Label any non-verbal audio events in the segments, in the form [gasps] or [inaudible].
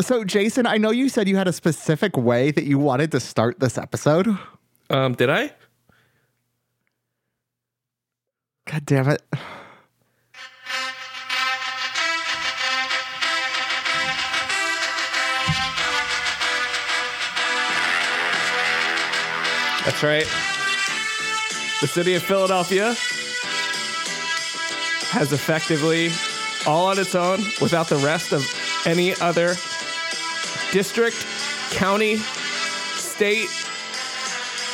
So, Jason, I know you said you had a specific way that you wanted to start this episode. Um, did I? God damn it. That's right. The city of Philadelphia has effectively, all on its own, without the rest of any other district, county, state,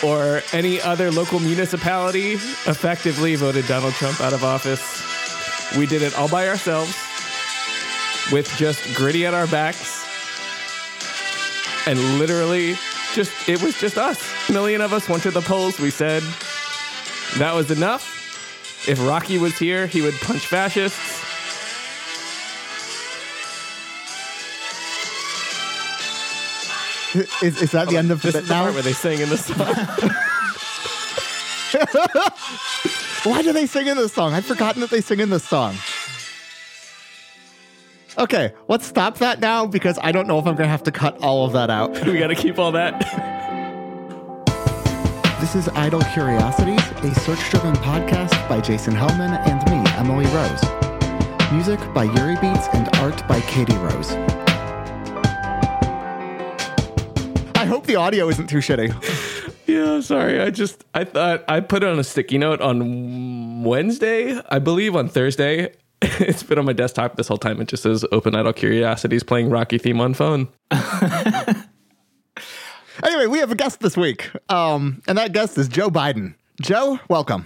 or any other local municipality, effectively voted Donald Trump out of office. We did it all by ourselves with just gritty at our backs and literally just it was just us. A million of us went to the polls. We said that was enough. If Rocky was here, he would punch fascists. [laughs] Is, is that the end of This it is the now? part where they sing in the song. [laughs] Why do they sing in this song? I'd forgotten that they sing in this song. Okay, let's stop that now because I don't know if I'm going to have to cut all of that out. [laughs] we got to keep all that. This is Idle Curiosities, a search driven podcast by Jason Hellman and me, Emily Rose. Music by Yuri Beats and art by Katie Rose. Hope the audio isn't too shitty. yeah, sorry. I just I thought I put it on a sticky note on Wednesday, I believe on Thursday. [laughs] It's been on my desktop this whole time. It just says "Open Idle Curiosities" playing Rocky theme on phone. [laughs] Anyway, we have a guest this week, um, and that guest is Joe Biden. Joe, welcome.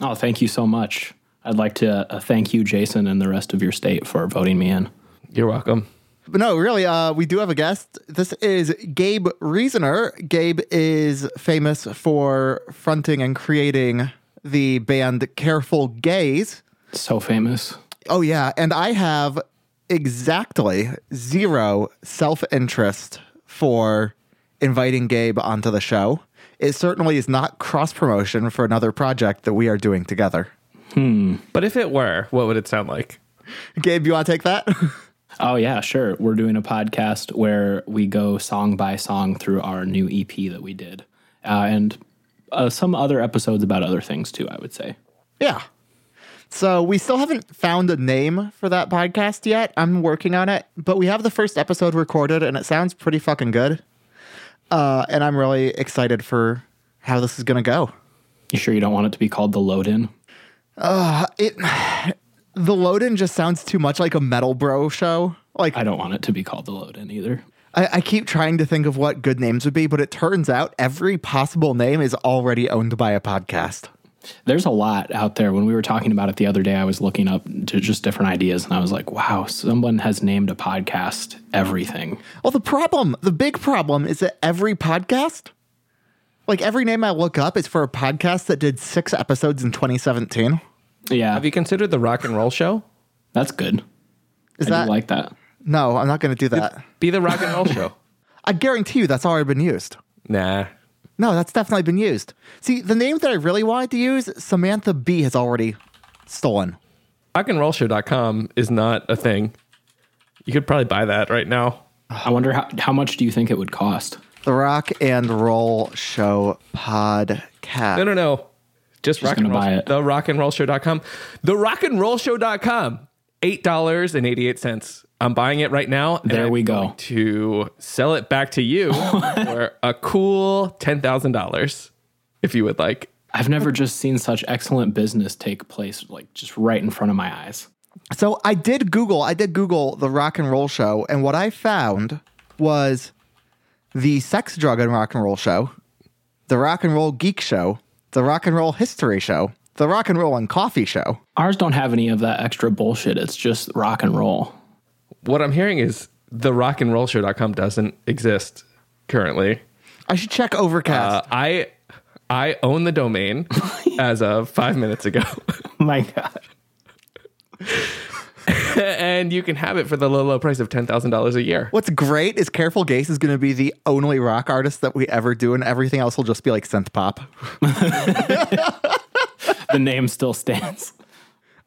Oh, thank you so much. I'd like to uh, thank you, Jason, and the rest of your state for voting me in. You're welcome. But no, really, uh, we do have a guest. This is Gabe Reasoner. Gabe is famous for fronting and creating the band Careful Gaze. So famous. Oh, yeah. And I have exactly zero self interest for inviting Gabe onto the show. It certainly is not cross promotion for another project that we are doing together. But if it were, what would it sound like? Gabe, you want to take that? [laughs] Oh, yeah, sure. We're doing a podcast where we go song by song through our new EP that we did. Uh, and uh, some other episodes about other things, too, I would say. Yeah. So we still haven't found a name for that podcast yet. I'm working on it, but we have the first episode recorded and it sounds pretty fucking good. Uh, and I'm really excited for how this is going to go. You sure you don't want it to be called The Load In? It the load in just sounds too much like a metal bro show. Like I don't want it to be called The Load In either. I, I keep trying to think of what good names would be, but it turns out every possible name is already owned by a podcast. There's a lot out there. When we were talking about it the other day, I was looking up to just different ideas and I was like, wow, someone has named a podcast everything. Well, the problem, the big problem is that every podcast, like every name I look up is for a podcast that did six episodes in 2017. Yeah, Have you considered the Rock and Roll Show? that's good. Is I that do like that. no? I'm not going to do that. Be the Rock and Roll Show. [laughs] I guarantee you that's already been used. Nah. No, that's definitely been used. See, the name that I really wanted to use, Samantha Bee has already stolen. Rockandrollshow.com is not a thing. You could probably buy that right now. I wonder how, how much do you think it would cost? The Rock and Roll Show podcast. No, no, no. Just, rock and gonna roll. buy it. The rockandrollshow.com. The rockandrollshow.com. $8.88. I'm buying it right now. and There I'm we go. going To sell it back to you [laughs] for a cool $10,000 if you would like. I've never just seen such excellent business take place, like just right in front of my eyes. So I did Google, I did Google the rock and roll show, and what I found was the sex, drug, and rock and roll show, the rock and roll geek show, the rock and roll history show, the rock and roll and coffee show. Ours don't have any of that extra bullshit. It's just rock and roll. What I'm hearing is the rockandrollshow.com doesn't exist currently. I should check Overcast. Uh, I I own the domain [laughs] as of five minutes ago. my God. [laughs] and you can have it for the low, low price of $10,000 a year. What's great is Careful Gaze is going to be the only rock artist that we ever do, and everything else will just be like synth pop. [laughs] The name still stands.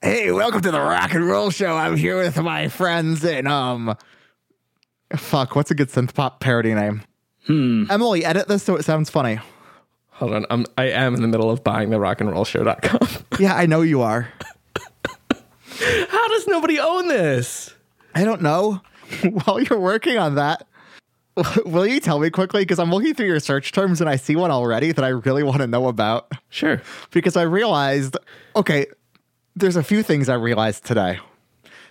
Hey, welcome to the rock and roll show. I'm here with my friends, and um, Fuck, what's a good synth pop parody name? Hmm. Emily, edit this so it sounds funny. Hold on, I'm I am in the middle of buying the rock and roll rockandrollshow.com. Yeah, I know you are. [laughs] How does nobody own this? I don't know. [laughs] While you're working on that, [laughs] will you tell me quickly? Because I'm looking through your search terms and I see one already that I really want to know about. Sure. Because I realized, okay, there's a few things I realized today.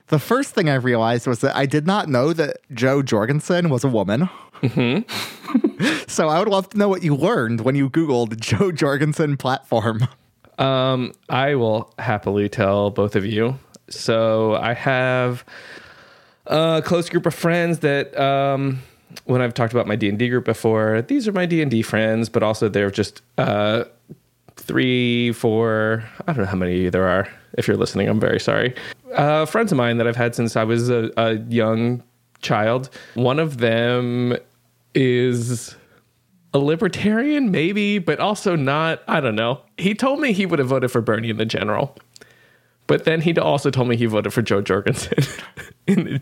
The first thing I realized was that I did not know that Jo Jorgensen was a woman. [laughs] so I would love to know what you learned when you Googled Jo Jorgensen platform. Um, I will happily tell both of you. So I have a close group of friends that um, when I've talked about my D&D group before, these are my D&D friends, but also they're just uh, three, four, I don't know how many there are. If you're listening, I'm very sorry. Uh, friends of mine that I've had since I was a, a young child. One of them is a libertarian, maybe, but also not. I don't know. He told me he would have voted for Bernie in the general. But then he also told me he voted for Jo Jorgensen. [laughs] in the,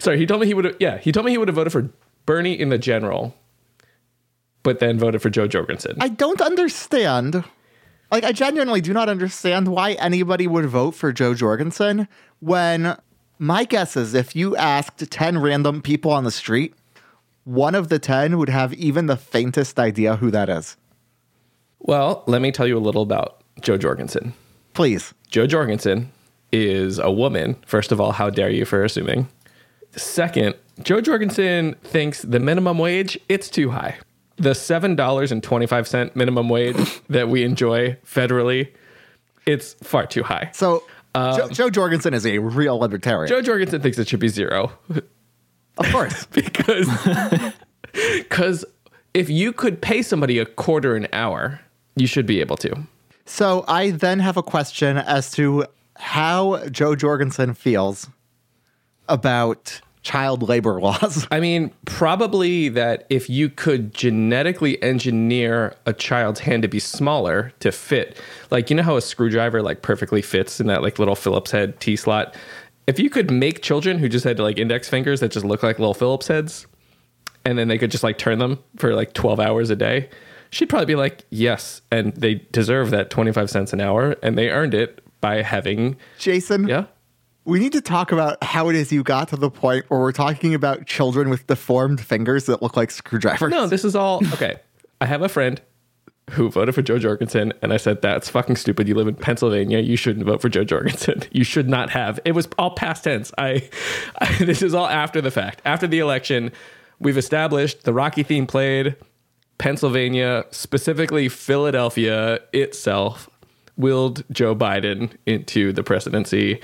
sorry, he told me he would have. Yeah, he told me he would have voted for Bernie in the general, but then voted for Jo Jorgensen. I don't understand. Like, I genuinely do not understand why anybody would vote for Jo Jorgensen when my guess is if you asked 10 random people on the street, one of the 10 would have even the faintest idea who that is. well, let me tell you a little about Jo Jorgensen. Please. Jo Jorgensen is a woman. First of all, how dare you for assuming? Second, Jo Jorgensen thinks the minimum wage it's too high. The seven dollars and twenty five cent minimum wage [laughs] that we enjoy federally, it's far too high. So, um, Joe, Jo Jorgensen is a real libertarian. Jo Jorgensen thinks it should be zero of course. [laughs] because [laughs] because if you could pay somebody a quarter an hour, you should be able to. So I then have a question as to how Jo Jorgensen feels about child labor [laughs] laws. I mean, probably that if you could genetically engineer a child's hand to be smaller to fit, like you know how a screwdriver like perfectly fits in that like little Phillips head T slot. If you could make children who just had like index fingers that just look like little Phillips heads, and then they could just like turn them for like twelve hours a day, she'd probably be like, yes, and they deserve that twenty five cents an hour, and they earned it by having Jason, yeah. we need to talk about how it is you got to the point where we're talking about children with deformed fingers that look like screwdrivers. No, this is all [laughs] okay. I have a friend who voted for Jo Jorgensen, and I said, That's fucking stupid. You live in Pennsylvania. You shouldn't vote for Jo Jorgensen. [laughs] You should not have. It was all past tense. I, [laughs] I this is all after the fact. After the election, we've established the Rocky theme played, Pennsylvania, specifically Philadelphia itself, willed Joe Biden into the presidency.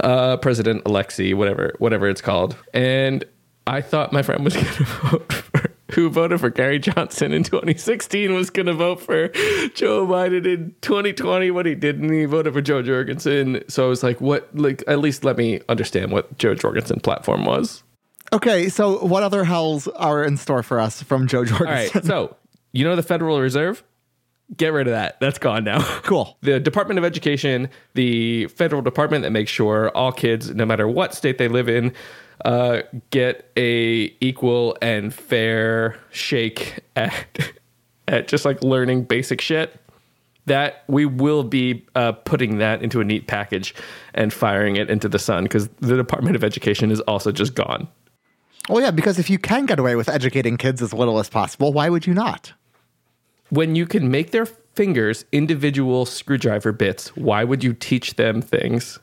Uh, President Alexei, whatever, whatever it's called, and I thought my friend was [laughs] going to vote for who voted for Gary Johnson in 2016 was going to vote for Joe Biden in 2020. What he didn't, he voted for Jo Jorgensen. So I was like, what? Like, at least let me understand what Jo Jorgensen platform was. Okay, so what other hells are in store for us from Jo Jorgensen? All right. So you know the Federal Reserve. Get rid of that. That's gone now. [laughs] Cool. The Department of Education, the federal department that makes sure all kids, no matter what state they live in, uh, get a equal and fair shake at [laughs] at just like learning basic shit. That we will be uh, putting that into a neat package and firing it into the sun because the Department of Education is also just gone. Well, yeah, because if you can get away with educating kids as little as possible, why would you not? When you can make their fingers individual screwdriver bits, why would you teach them things?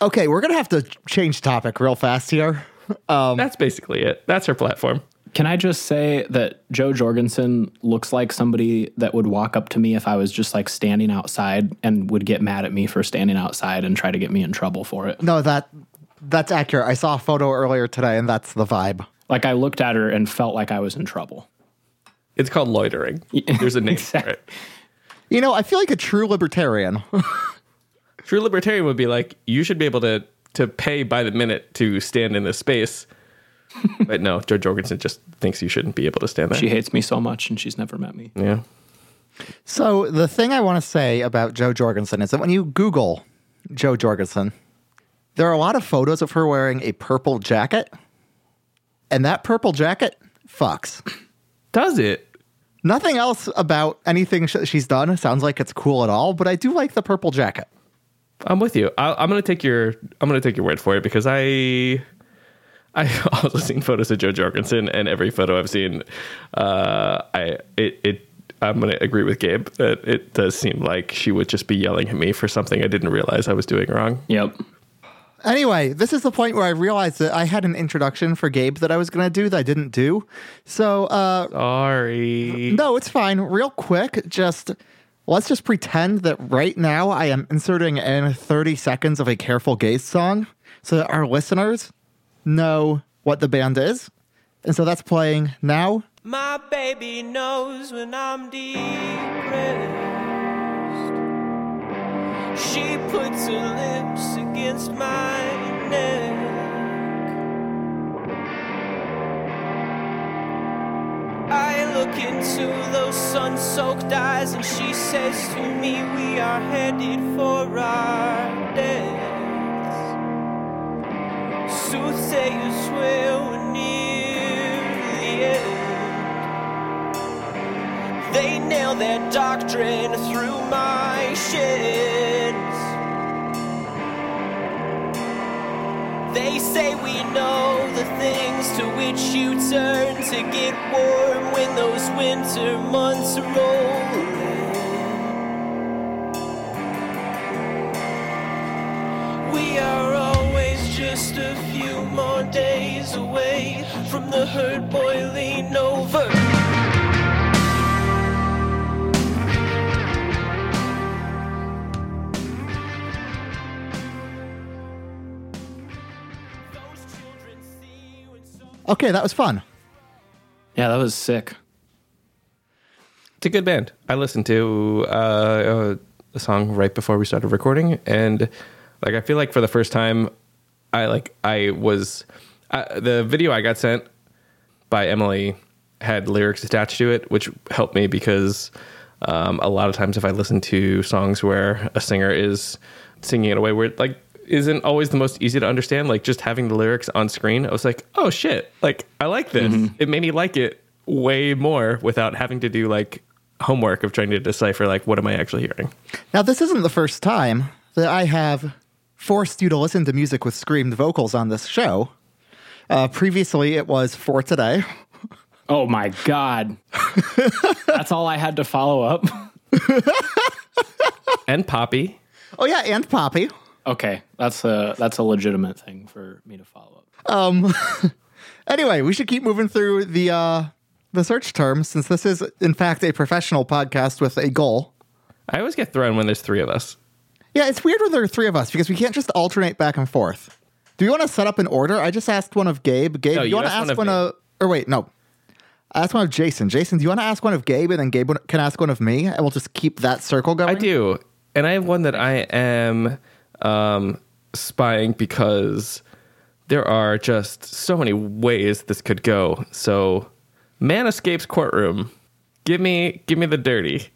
Okay, we're gonna have to change topic real fast here. [laughs] Um, That's basically it. That's her platform. Can I just say that Jo Jorgensen looks like somebody that would walk up to me if I was just like standing outside and would get mad at me for standing outside and try to get me in trouble for it? no, that that's accurate. I saw a photo earlier today, and that's the vibe. Like I looked at her and felt like I was in trouble. It's called loitering. [laughs] There's a name for it. You know, I feel like a true libertarian. [laughs] True libertarian would be like, you should be able to to pay by the minute to stand in this space. [laughs] but no, Jo Jorgensen just thinks you shouldn't be able to stand there. She hates me so much and she's never met me. yeah. So the thing I want to say about Jo Jorgensen is that when you Google Jo Jorgensen, there are a lot of photos of her wearing a purple jacket And that purple jacket fucks. Does it? Nothing else about anything sh- she's done sounds like it's cool at all, but I do like the purple jacket. I'm with you. I, I'm gonna take your I'm gonna take your word for it because I I [laughs] also seen photos of Jo Jorgensen and every photo I've seen, uh, I it it I'm gonna agree with Gabe that it does seem like she would just be yelling at me for something I didn't realize I was doing wrong. Yep. Anyway, this is the point where I realized that I had an introduction for Gabe that I was going to do that I didn't do. So, uh, Sorry. no, it's fine. Real quick, just let's just pretend that right now I am inserting in 30 seconds of a Careful Gaze song so that our listeners know what the band is. And so that's playing now. My baby knows when I'm depressed. She puts her lips against my neck. I look into those sun soaked eyes and she says to me, We are headed for our deaths. Soothsayers swear we're near the end. They nail their doctrine through my shins. They say we know the things to which you turn to get warm when those winter months roll in. We are always just a few more days away from the hurt boiling over. Okay, that was fun. Yeah, that was sick. It's a good band. I listened to uh, uh, a song right before we started recording, and like I feel like for the first time, I like I was uh, the video I got sent by Emily had lyrics attached to it, which helped me because um, a lot of times if I listen to songs where a singer is singing in a way where like isn't always the most easy to understand, like just having the lyrics on screen, I was like, oh shit, like I like this. It made me like it way more without having to do like homework of trying to decipher like what am I actually hearing. Now, this isn't the first time that I have forced you to listen to music with screamed vocals on this show. Uh, previously, it was for today. [laughs] Oh my god. That's all I had to follow up. [laughs] And Poppy. Oh yeah, and Poppy. Okay, that's a that's a legitimate thing for me to follow up. Um. [laughs] Anyway, we should keep moving through the uh, the search terms since this is in fact a professional podcast with a goal. I always get thrown when there's three of us. Yeah, it's weird when there are three of us because we can't just alternate back and forth. Do you want to set up an order? I just asked one of Gabe. Gabe, No, you you want to ask one one of of, or wait, no. I asked one of Jason. Jason, do you want to ask one of Gabe and then Gabe can ask one of me and we'll just keep that circle going? I do. And I have one that I am um, spying because there are just so many ways this could go. So, man escapes courtroom. Give me, give me the dirty.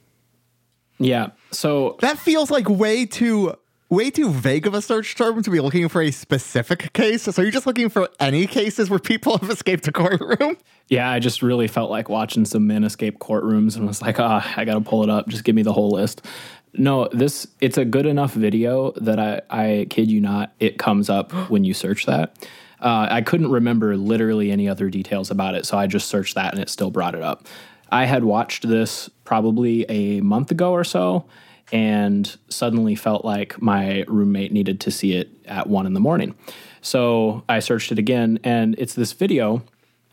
Yeah. So That feels like way too way too vague of a search term to be looking for a specific case. So you're just looking for any cases where people [laughs] have escaped a courtroom? yeah, I just really felt like watching some men escape courtrooms and was like, ah, I gotta pull it up. Just give me the whole list. No, this it's a good enough video that I, I kid you not, it comes up [gasps] when you search that. Uh, I couldn't remember literally any other details about it, so I just searched that and it still brought it up. I had watched this probably a month ago or so, and suddenly felt like my roommate needed to see it at one in the morning. So I searched it again, and it's this video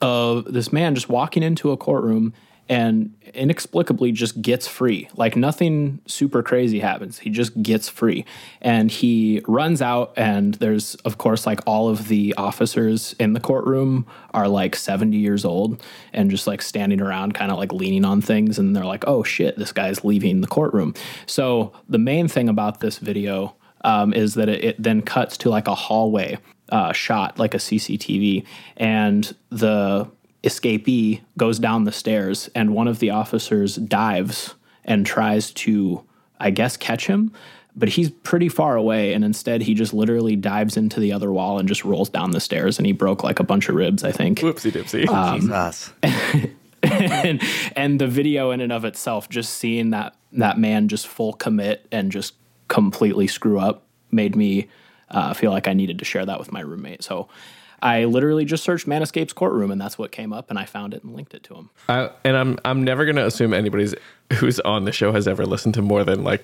of this man just walking into a courtroom and inexplicably just gets free. Like nothing super crazy happens. He just gets free. And he runs out, and there's, of course, like all of the officers in the courtroom are like 70 years old and just like standing around, kind of like leaning on things. And they're like, oh shit, this guy's leaving the courtroom. So the main thing about this video um, is that it, it then cuts to like a hallway uh, shot, like a CCTV, and the escapee goes down the stairs, and one of the officers dives and tries to, I guess, catch him. but he's pretty far away. And instead, he just literally dives into the other wall and just rolls down the stairs. And he broke like a bunch of ribs, I think. Whoopsie dipsy. Uh, Jesus. and, [laughs] and the video in and of itself, just seeing that that man just full commit and just completely screw up, made me uh, feel like I needed to share that with my roommate. So I literally just searched Manescape's courtroom, and that's what came up, and I found it and linked it to him. I, and I'm I'm never gonna assume anybody's who's on the show has ever listened to more than like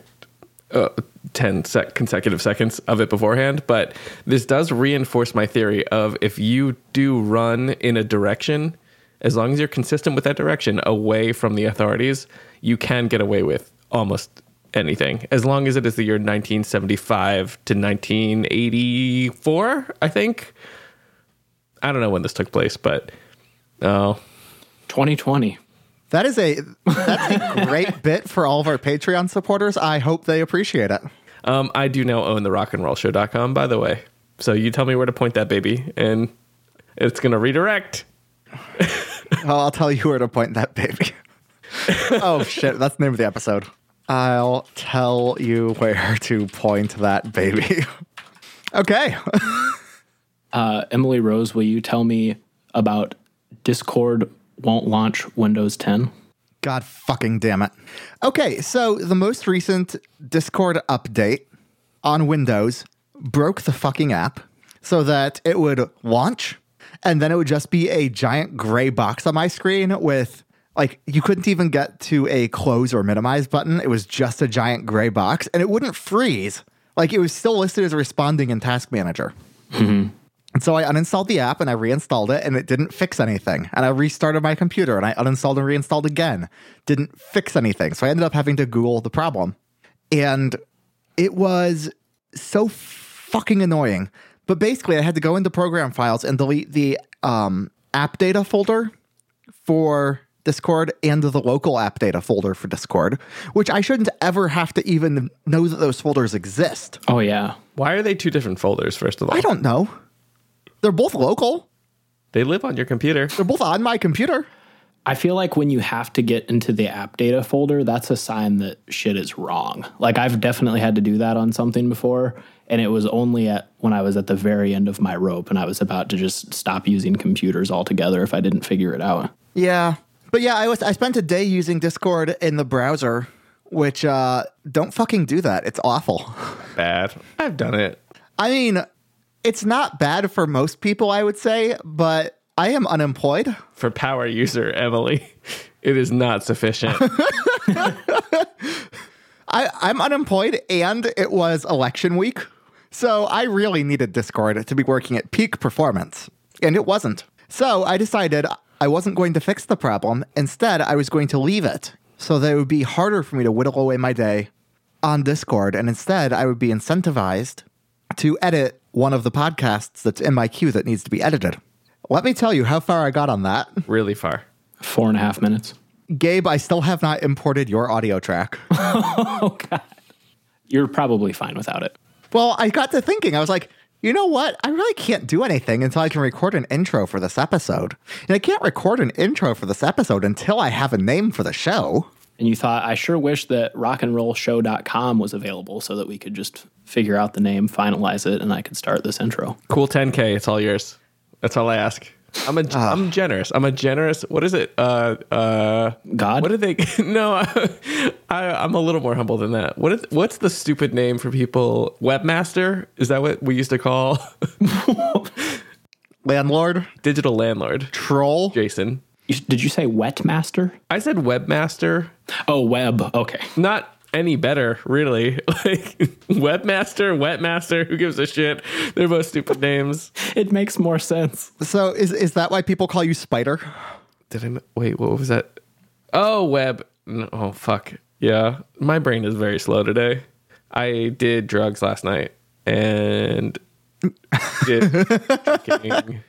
uh, 10 sec- consecutive seconds of it beforehand. But this does reinforce my theory of if you do run in a direction, as long as you're consistent with that direction away from the authorities, you can get away with almost anything. As long as it is the year 1975 to 1984, I think. I don't know when this took place, but oh, 2020. That is a that's a great [laughs] bit for all of our Patreon supporters. I hope they appreciate it. Um, I do now own the rockandrollshow.com, by the way. So you tell me where to point that baby, and it's going to redirect. [laughs] Oh, I'll tell you where to point that baby. [laughs] oh shit, that's the name of the episode. I'll tell you where to point that baby. okay. Uh, Emily Rose, will you tell me about Discord won't launch Windows 10? God fucking damn it. Okay, so the most recent Discord update on Windows broke the fucking app so that it would launch and then it would just be a giant gray box on my screen with like you couldn't even get to a close or minimize button. It was just a giant gray box and it wouldn't freeze. Like it was still listed as responding in Task Manager. And so I uninstalled the app and I reinstalled it and it didn't fix anything. And I restarted my computer and I uninstalled and reinstalled again. Didn't fix anything. So I ended up having to Google the problem. And it was so fucking annoying. But basically, I had to go into program files and delete the um, app data folder for Discord and the local app data folder for Discord, which I shouldn't ever have to even know that those folders exist. Oh, yeah. Why are they two different folders, first of all? I don't know. They're both local. They live on your computer. They're both on my computer. I feel like when you have to get into the app data folder, that's a sign that shit is wrong. Like I've definitely had to do that on something before, and it was only at when I was at the very end of my rope and I was about to just stop using computers altogether if I didn't figure it out. Yeah. But yeah, I was I spent a day using Discord in the browser, which uh don't fucking do that. It's awful. Bad. I've done it. I mean, it's not bad for most people, I would say, but I am unemployed. For power user, Emily, [laughs] it is not sufficient. [laughs] I, I'm unemployed and it was election week. So I really needed Discord to be working at peak performance. And it wasn't. So I decided I wasn't going to fix the problem. Instead, I was going to leave it so that it would be harder for me to whittle away my day on Discord. And instead, I would be incentivized to edit one of the podcasts that's in my queue that needs to be edited. Let me tell you how far I got on that. really far. Four and a half minutes. Gabe, I still have not imported your audio track. [laughs] Oh, God. You're probably fine without it. Well, I got to thinking, I was like, you know what? I really can't do anything until I can record an intro for this episode. And I can't record an intro for this episode until I have a name for the show. And you thought, I sure wish that rockandrollshow.com was available so that we could just figure out the name, finalize it, and I could start this intro. Cool 10K. It's all yours. That's all I ask. I'm a, am generous. I'm a generous. What is it? Uh, uh, God? What do they? [laughs] No, [laughs] I, I'm a little more humble than that. What is? What's the stupid name for people? Webmaster? Is that what we used to call [laughs] Landlord, digital landlord? troll. Jason. You- Did you say wetmaster? I said webmaster. Oh, web. Okay. Not any better, really. [laughs] Like webmaster, wetmaster. Who gives a shit? They're both stupid names. It makes more sense. So is is that why people call you Spider? Did I m- wait? What was that? Oh, web. No, oh, fuck. Yeah, my brain is very slow today. I did drugs last night and [laughs] did drinking.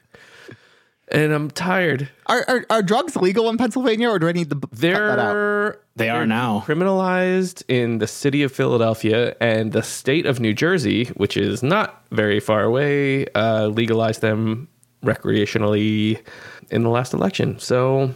And I'm tired. Are, are are drugs legal in Pennsylvania, or do I need to b- cut that out? They're They are now. criminalized in the city of Philadelphia and the state of New Jersey, which is not very far away, uh, legalized them recreationally in the last election. So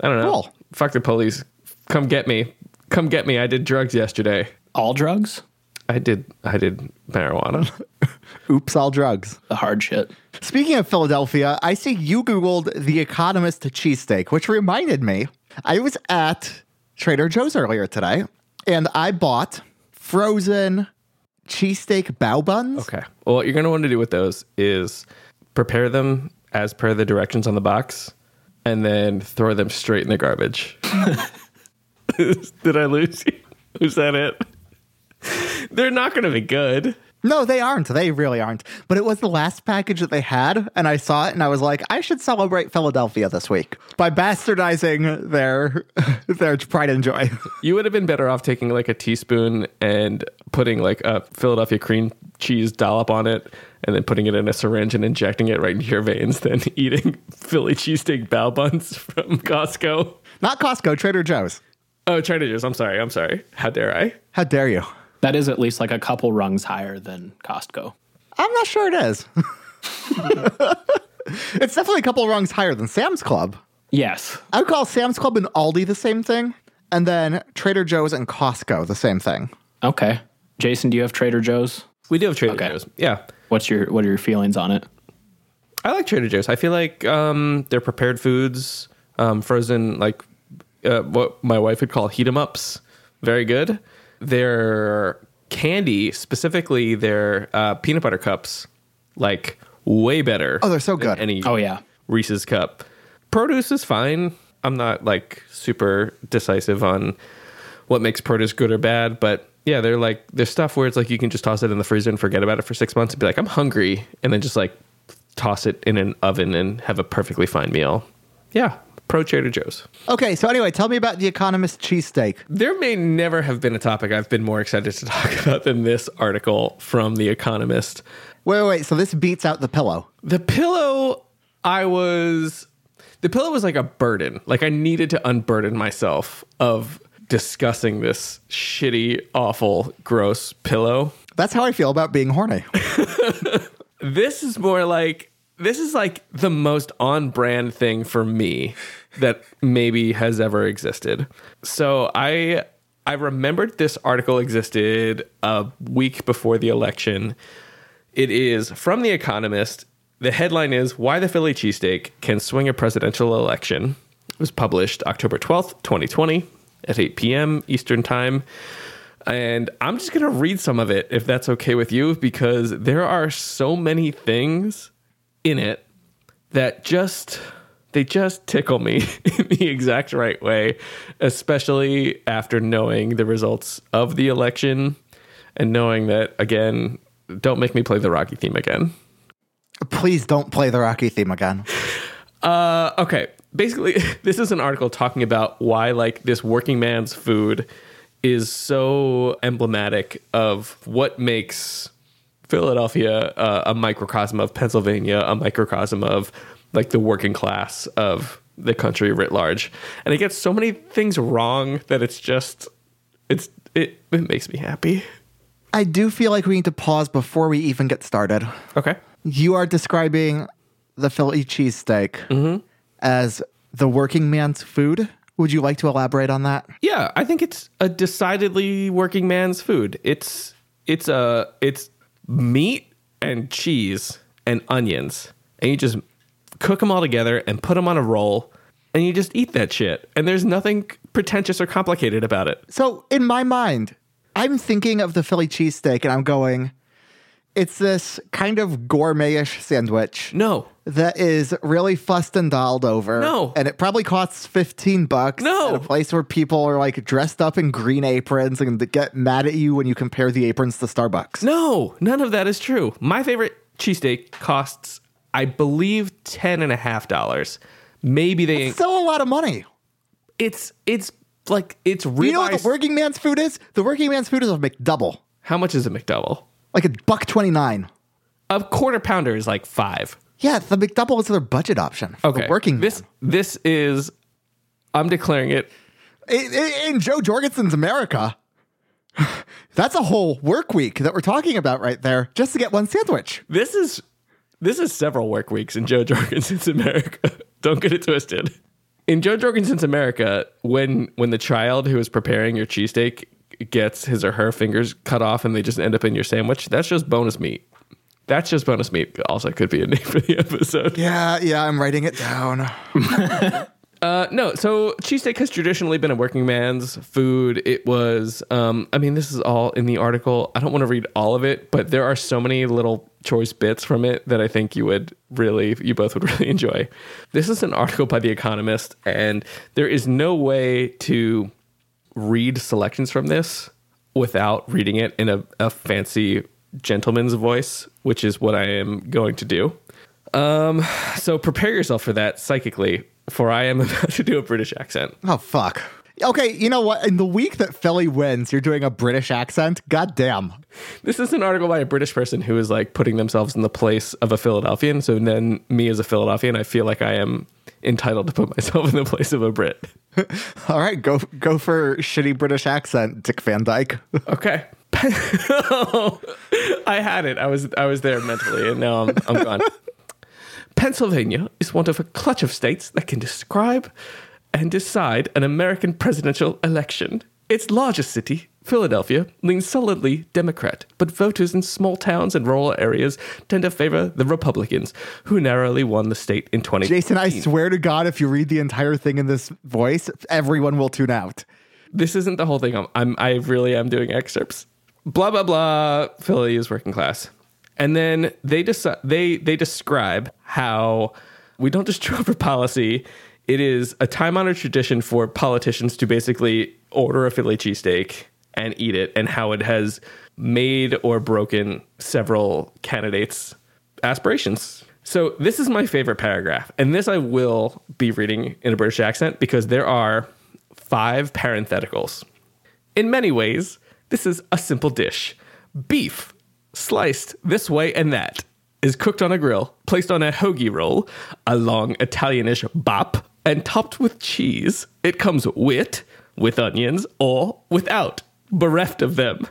I don't know. Cool. Fuck the police. Come get me. Come get me. I did drugs yesterday. All drugs? I did I did marijuana. [laughs] Oops, all drugs. The hard shit. Speaking of Philadelphia, I see you Googled The Economist cheesesteak, which reminded me I was at Trader Joe's earlier today and I bought frozen cheesesteak bao buns. Okay. Well, what you're going to want to do with those is prepare them as per the directions on the box and then throw them straight in the garbage. [laughs] [laughs] Did I lose you? Was that it? [laughs] They're not going to be good. No, they aren't. They really aren't. But it was the last package that they had, and I saw it, and I was like, I should celebrate Philadelphia this week by bastardizing their [laughs] their pride and joy. [laughs] You would have been better off taking like a teaspoon and putting like a Philadelphia cream cheese dollop on it and then putting it in a syringe and injecting it right into your veins than eating Philly cheesesteak bao buns from Costco. Not Costco, Trader Joe's. Oh, Trader Joe's. I'm sorry. I'm sorry. How dare I? How dare you? That is at least like a couple rungs higher than Costco. I'm not sure it is. [laughs] it's definitely a couple rungs higher than Sam's Club. Yes. I would call Sam's Club and Aldi the same thing, and then Trader Joe's and Costco the same thing. Okay. Jason, do you have Trader Joe's? We do have Trader Okay. Joe's. Yeah. What's your what are your feelings on it? I like Trader Joe's. I feel like um, their prepared foods, um, frozen, like uh, what my wife would call heat 'em ups, very good. Their candy, specifically their uh, peanut butter cups, like way better. Oh, they're so good. Any Oh yeah. Reese's cup. Produce is fine. I'm not like super decisive on what makes produce good or bad, but yeah, they're like there's stuff where it's like you can just toss it in the freezer and forget about it for six months and be like, I'm hungry, and then just like toss it in an oven and have a perfectly fine meal. Yeah, pro Trader Joe's. Okay, so anyway, tell me about the Economist cheesesteak. There may never have been a topic I've been more excited to talk [laughs] about than this article from The Economist. Wait, wait, wait. So this beats out the pillow. The pillow, I was. The pillow was like a burden. Like I needed to unburden myself of discussing this shitty, awful, gross pillow. That's how I feel about being horny. [laughs] This is more like. This is like the most on brand thing for me that maybe has ever existed. So I I remembered this article existed a week before the election. It is from The Economist. The headline is Why the Philly Cheesesteak Can Swing a Presidential Election. It was published October 12th, 2020 at 8 p.m. Eastern Time. And I'm just going to read some of it if that's okay with you because there are so many things in it that just they just tickle me [laughs] in the exact right way, especially after knowing the results of the election and knowing that again, don't make me play the Rocky theme again. Please don't play the Rocky theme again. Uh, okay. Basically, [laughs] this is an article talking about why like this working man's food is so emblematic of what makes Philadelphia uh, a microcosm of Pennsylvania, a microcosm of like the working class of the country writ large. And it gets so many things wrong that it's just it's it, it makes me happy. I do feel like we need to pause before we even get started. Okay. You are describing the Philly cheesesteak mm-hmm. as the working man's food. Would you like to elaborate on that? Yeah, I think it's a decidedly working man's food. It's it's a it's meat and cheese and onions, and you just cook them all together and put them on a roll, and you just eat that shit. And there's nothing pretentious or complicated about it. So, in my mind, I'm thinking of the Philly cheesesteak and I'm going, it's this kind of gourmetish sandwich No, that is really fussed and dialed over. No. And it probably costs 15 bucks. No. At a place where people are like dressed up in green aprons and get mad at you when you compare the aprons to Starbucks. no, none of that is true. My favorite cheesesteak costs, I believe, ten and a half dollars. Maybe they. Still a lot of money. It's it's like it's ribeye. You know what the working man's food is? The working man's food is a McDouble. How much is a McDouble? Like a buck 29. A quarter pounder is like five. Yeah, the McDouble is their budget option. Okay. The working this man. this is I'm declaring it. In- in Jo Jorgensen's America, [sighs] that's a whole work week that we're talking about right there just to get one sandwich. This is this is several work weeks in Jo Jorgensen's [laughs] America. Don't get it twisted. In Jo Jorgensen's America, when when the child who is preparing your cheesesteak gets his or her fingers cut off and they just end up in your sandwich, that's just bonus meat. That's just bonus meat. Also, could be a name for the [laughs] episode. Yeah, yeah, I'm writing it down. [laughs] Uh, no, so cheesesteak has traditionally been a working man's food. It was, um, I mean, this is all in the article. I don't want to read all of it, but there are so many little choice bits from it that I think you would really, you both would [laughs] really enjoy. This is an article by The Economist, and there is no way to read selections from this without reading it in a, a fancy gentleman's voice, which is what I am going to do. Um, so prepare yourself for that psychically, for I am [laughs] about to do a British accent. Oh fuck. Okay, you know what? In the week that Philly wins, you're doing a British accent. God damn. This is an article by a British person who is like putting themselves in the place of a Philadelphian. So then, me as a Philadelphian, I feel like I am entitled to put [laughs] myself in the place of a Brit. [laughs] All right, go go for shitty British accent, Dick Van Dyke. Okay. I had it. I was I was there mentally, and now I'm I'm gone. Pennsylvania is one of a clutch of states that can describe and decide an American presidential election. Its largest city, Philadelphia, leans solidly Democrat, but voters in small towns and rural areas tend to favor the Republicans, who narrowly won the state in 20. Jason, I swear to God, if you read the entire thing in this voice, everyone will tune out. this isn't the whole thing. I'm, I'm I really am doing excerpts. Blah blah blah. Philly is working class, and then they decide they they describe how we don't just draw for policy. It is a time honored tradition for politicians to basically order a Philly cheesesteak and eat it, and how it has made or broken several candidates' aspirations. So this is my favorite paragraph, and this I will be reading in a British accent because there are five parentheticals. In many ways, this is a simple dish. Beef, sliced this way and that, is cooked on a grill, placed on a hoagie roll, a long Italianish bop, and topped with cheese. It comes with, with onions, or without, bereft of them.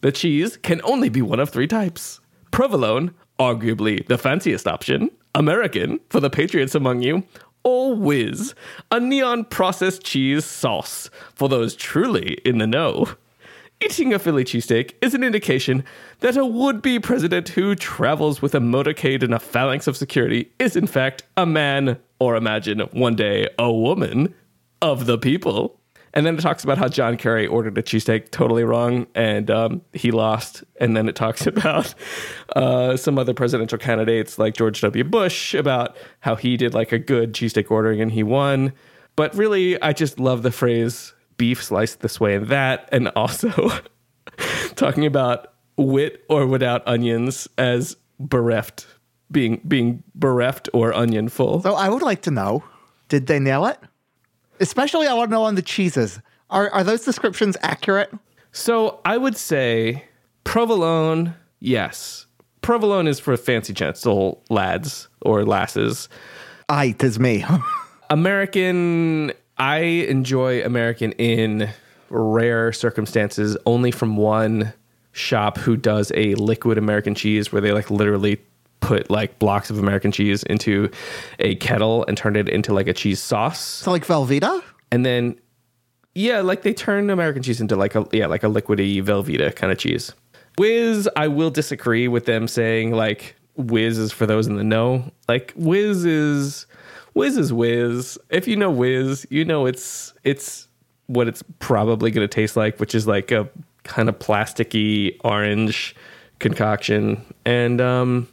The cheese can only be one of three types provolone, arguably the fanciest option, American, for the patriots among you, or whiz, a neon processed cheese sauce, for those truly in the know. Eating a Philly cheesesteak is an indication that a would be president who travels with a motorcade and a phalanx of security is, in fact, a man, or imagine one day a woman, of the people. And then it talks about how John Kerry ordered a cheesesteak totally wrong and um, he lost. And then it talks [laughs] about uh, some other presidential candidates like George W. Bush about how he did like a good cheesesteak ordering and he won. But really, I just love the phrase beef sliced this way and that. And also [laughs] talking about wit or without onions as bereft, being, being bereft or onion full. So I would like to know, did they nail it? Especially, I want to know on the cheeses. Are are those descriptions accurate? So I would say provolone, yes. Provolone is for fancy gentle lads or lasses. Aye, tis me. [laughs] American, I enjoy American in rare circumstances only from one shop who does a liquid American cheese where they like literally put like blocks of American cheese into a kettle and turn it into like a cheese sauce. so like Velveeta? And then yeah, like they turn American cheese into like a yeah, like a liquidy Velveeta kind of cheese. Whiz, I will disagree with them saying like Whiz is for those in the know. Like Whiz is Whiz is Whiz. If you know Whiz, you know it's it's what it's probably going to taste like, which is like a kind of plasticky orange concoction. And um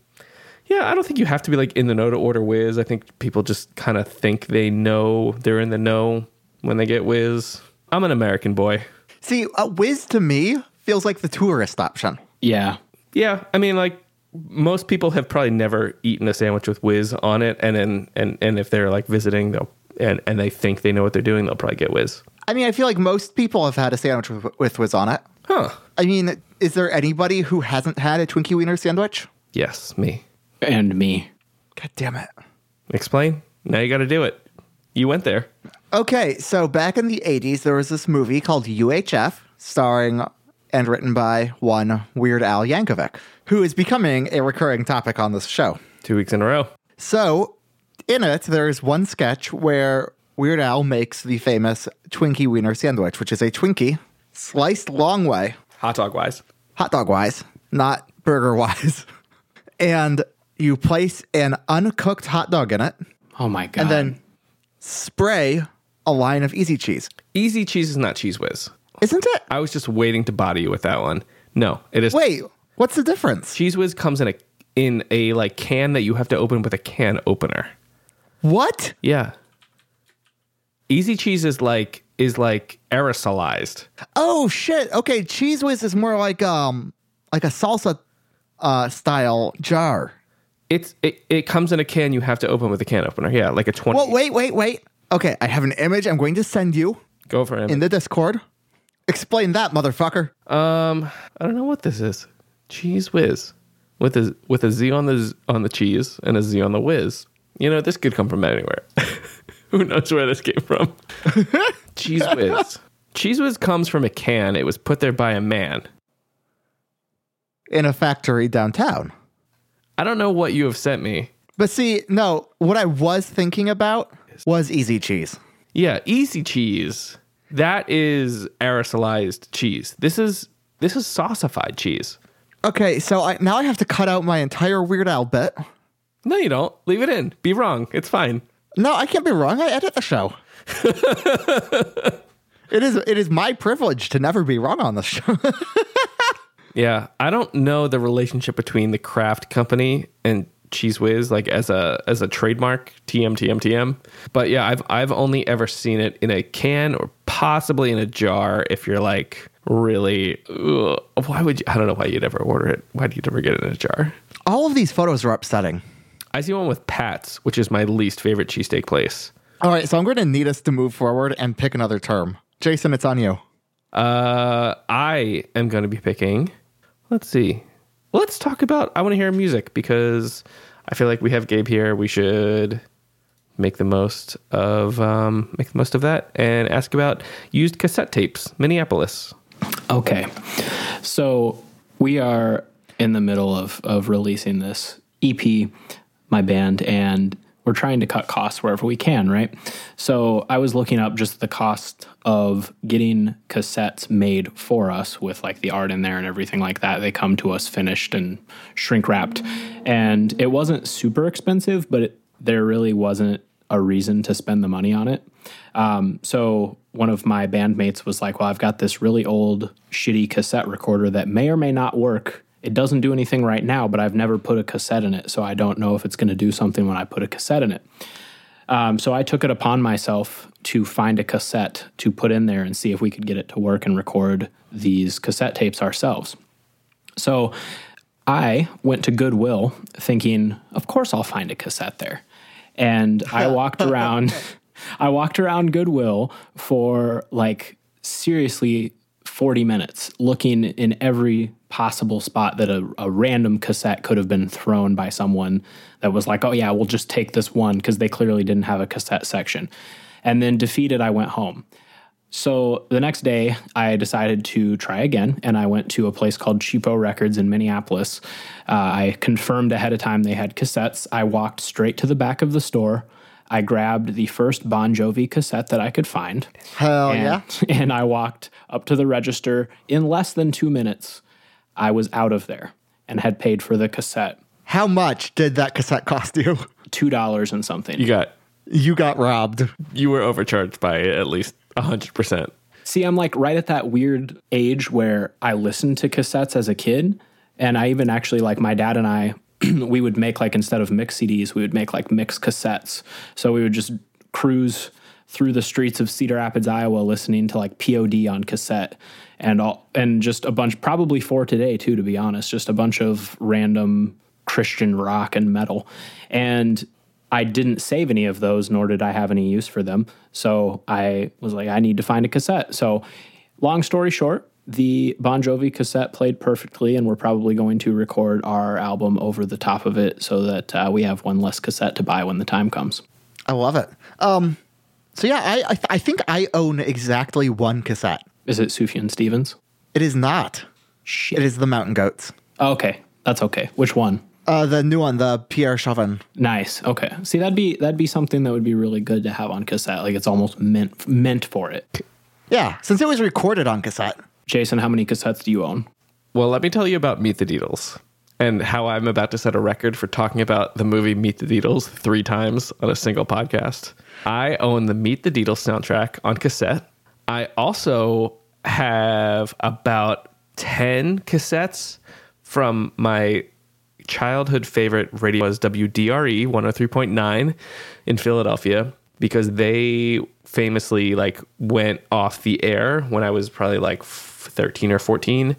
yeah, I don't think you have to be like in the know to order Whiz. I think people just kind of think they know they're in the know when they get Whiz. I'm an American boy. See, uh, Whiz to me feels like the tourist option. Yeah. Yeah, I mean, like most people have probably never eaten a sandwich with whiz on it, and then and and if they're like visiting, they'll and and they think they know what they're doing, they'll probably get whiz. I mean, I feel like most people have had a sandwich with, with Whiz on it. Huh? I mean, is there anybody who hasn't had a Twinkie Wiener sandwich? Yes, me. And me. God damn it. Explain. Now you got to do it. You went there. Okay, so back in the 80s, there was this movie called UHF, starring and written by one Weird Al Yankovic, who is becoming a recurring topic on this show. Two weeks in a row. So, in it, there is one sketch where Weird Al makes the famous Twinkie Wiener sandwich, which is a Twinkie sliced long way, Hot dog wise. hot dog wise, not burger wise. [laughs] and you place an uncooked hot dog in it Oh my god. and then spray a line of easy cheese. Easy cheese is not Cheez Whiz. Isn't it? I was just waiting to body you with that one. No, it is. Wait, what's the difference? Cheez Whiz comes in a in a like can that you have to open with a can opener. What? Yeah. Easy cheese is like is like aerosolized. Oh shit. Okay, Cheez Whiz is more like um like a salsa uh style jar. It's it, it comes in a can you have to open with a can opener. Yeah, like a 20. Well, wait, wait, wait. Okay, I have an image I'm going to send you Go for it. in the Discord. Explain that, motherfucker. um I don't know what this is. Cheez Whiz with a with a Z on the Z- on the cheese and a Z on the whiz. You know, this could come from anywhere. [laughs] Who knows where this came from? [laughs] Cheez Whiz. Cheez Whiz comes from a can. It was put there by a man. In a factory downtown. I don't know what you have sent me. But see, no, what I was thinking about was easy cheese. Yeah, easy cheese. That is aerosolized cheese. This is this is saucified cheese. Okay, so I, now I have to cut out my entire Weird Al bit. No, you don't. Leave it in. Be wrong. It's fine. No, I can't be wrong. I edit the show. [laughs] it is it is my privilege to never be wrong on the show. [laughs] Yeah, I don't know the relationship between the Kraft company and Cheez Whiz like as a as a trademark TM TM TM. But yeah, I've I've only ever seen it in a can or possibly in a jar if you're like really ugh, why would you I don't know why you'd ever order it. Why do you ever get it in a jar? All of these photos are upsetting. I see one with Pat's, which is my least favorite cheesesteak place. All right, so I'm going to need us to move forward and pick another term. Jason, it's on you. Uh, I am going to be picking. Let's see. Let's talk about. I want to hear music because I feel like we have Gabe here. We should make the most of um, make the most of that and ask about used cassette tapes. Minneapolis. Okay. So we are in the middle of, of releasing this EP, my band, and we're trying to cut costs wherever we can, right? So I was looking up just the cost of getting cassettes made for us with like the art in there and everything like that. They come to us finished and shrink wrapped. And it wasn't super expensive, but it, there really wasn't a reason to spend the money on it. Um, so one of my bandmates was like, "Well, I've got this really old, shitty cassette recorder that may or may not work. It doesn't do anything right now, but I've never put a cassette in it, so I don't know if it's going to do something when I put a cassette in it." Um, so I took it upon myself to find a cassette to put in there and see if we could get it to work and record these cassette tapes ourselves. So I went to Goodwill thinking, of course I'll find a cassette there. And I [laughs] walked around [laughs] I walked around Goodwill for like seriously 40 minutes looking in every possible spot that a, a random cassette could have been thrown by someone that was like, oh yeah, we'll just take this one because they clearly didn't have a cassette section. And then defeated, I went home. So the next day, I decided to try again, and I went to a place called Cheapo Records in Minneapolis. Uh, I confirmed ahead of time they had cassettes. I walked straight to the back of the store. I grabbed the first Bon Jovi cassette that I could find. Hell and, yeah. [laughs] And I walked up to the register in less than two minutes. I was out of there and had paid for the cassette How much did that cassette cost you? [laughs] two dollars and something. You got You got robbed. you were overcharged by at least hundred percent. See, I'm like right at that weird age where I listened to cassettes as a kid. And I even actually, like, my dad and I, [clears throat] we would make, like, instead of mix CDs, we would make, like, mix cassettes. So we would just cruise through the streets of Cedar Rapids, Iowa, listening to, like, POD on cassette and all, and just a bunch, probably for today, too, to be honest, just a bunch of random Christian rock and metal. And I didn't save any of those, nor did I have any use for them. So I was like, I need to find a cassette. So, long story short, the Bon Jovi cassette played perfectly, and we're probably going to record our album over the top of it so that uh, we have one less cassette to buy when the time comes. I love it. Um, so yeah, I I, th- I think I own exactly one cassette. Is it Sufjan Stevens? It is not. Shit. It is the Mountain Goats. Okay, that's okay. Which one? Uh, the new one, the Pierre Chuvin. Nice. Okay. See, that'd be that'd be something that would be really good to have on cassette. Like it's almost meant meant for it. Yeah, since it was recorded on cassette. Jason, how many cassettes do you own? Well, let me tell you about Meet the Deedles and how I'm about to set a record for talking about the movie Meet the Deedles three times on a single podcast. I own the Meet the Deedles soundtrack on cassette. I also have about 10 cassettes from my childhood favorite radio was WDRE 103.9 in Philadelphia because they famously like went off the air when I was probably like 13 or 14.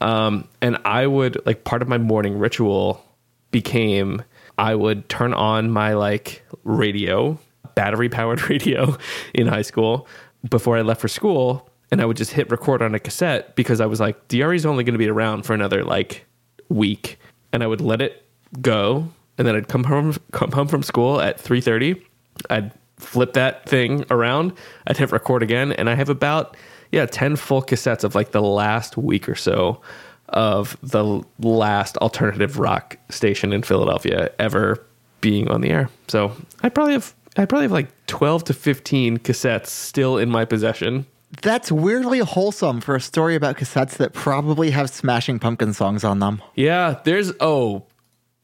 Um, and I would like part of my morning ritual became I would turn on my like radio, battery powered [laughs] radio in high school before I left for school. And I would just hit record on a cassette because I was like, DRE is only going to be around for another like week. And I would let it go. And then I'd come home, come home from school at 3.30. I'd flip that thing around. I'd hit record again. And I have about, yeah, 10 full cassettes of like the last week or so of the last alternative rock station in Philadelphia ever being on the air. So I probably have I probably have like twelve to fifteen cassettes still in my possession. That's weirdly wholesome for a story about cassettes that probably have Smashing Pumpkin songs on them. Yeah, there's oh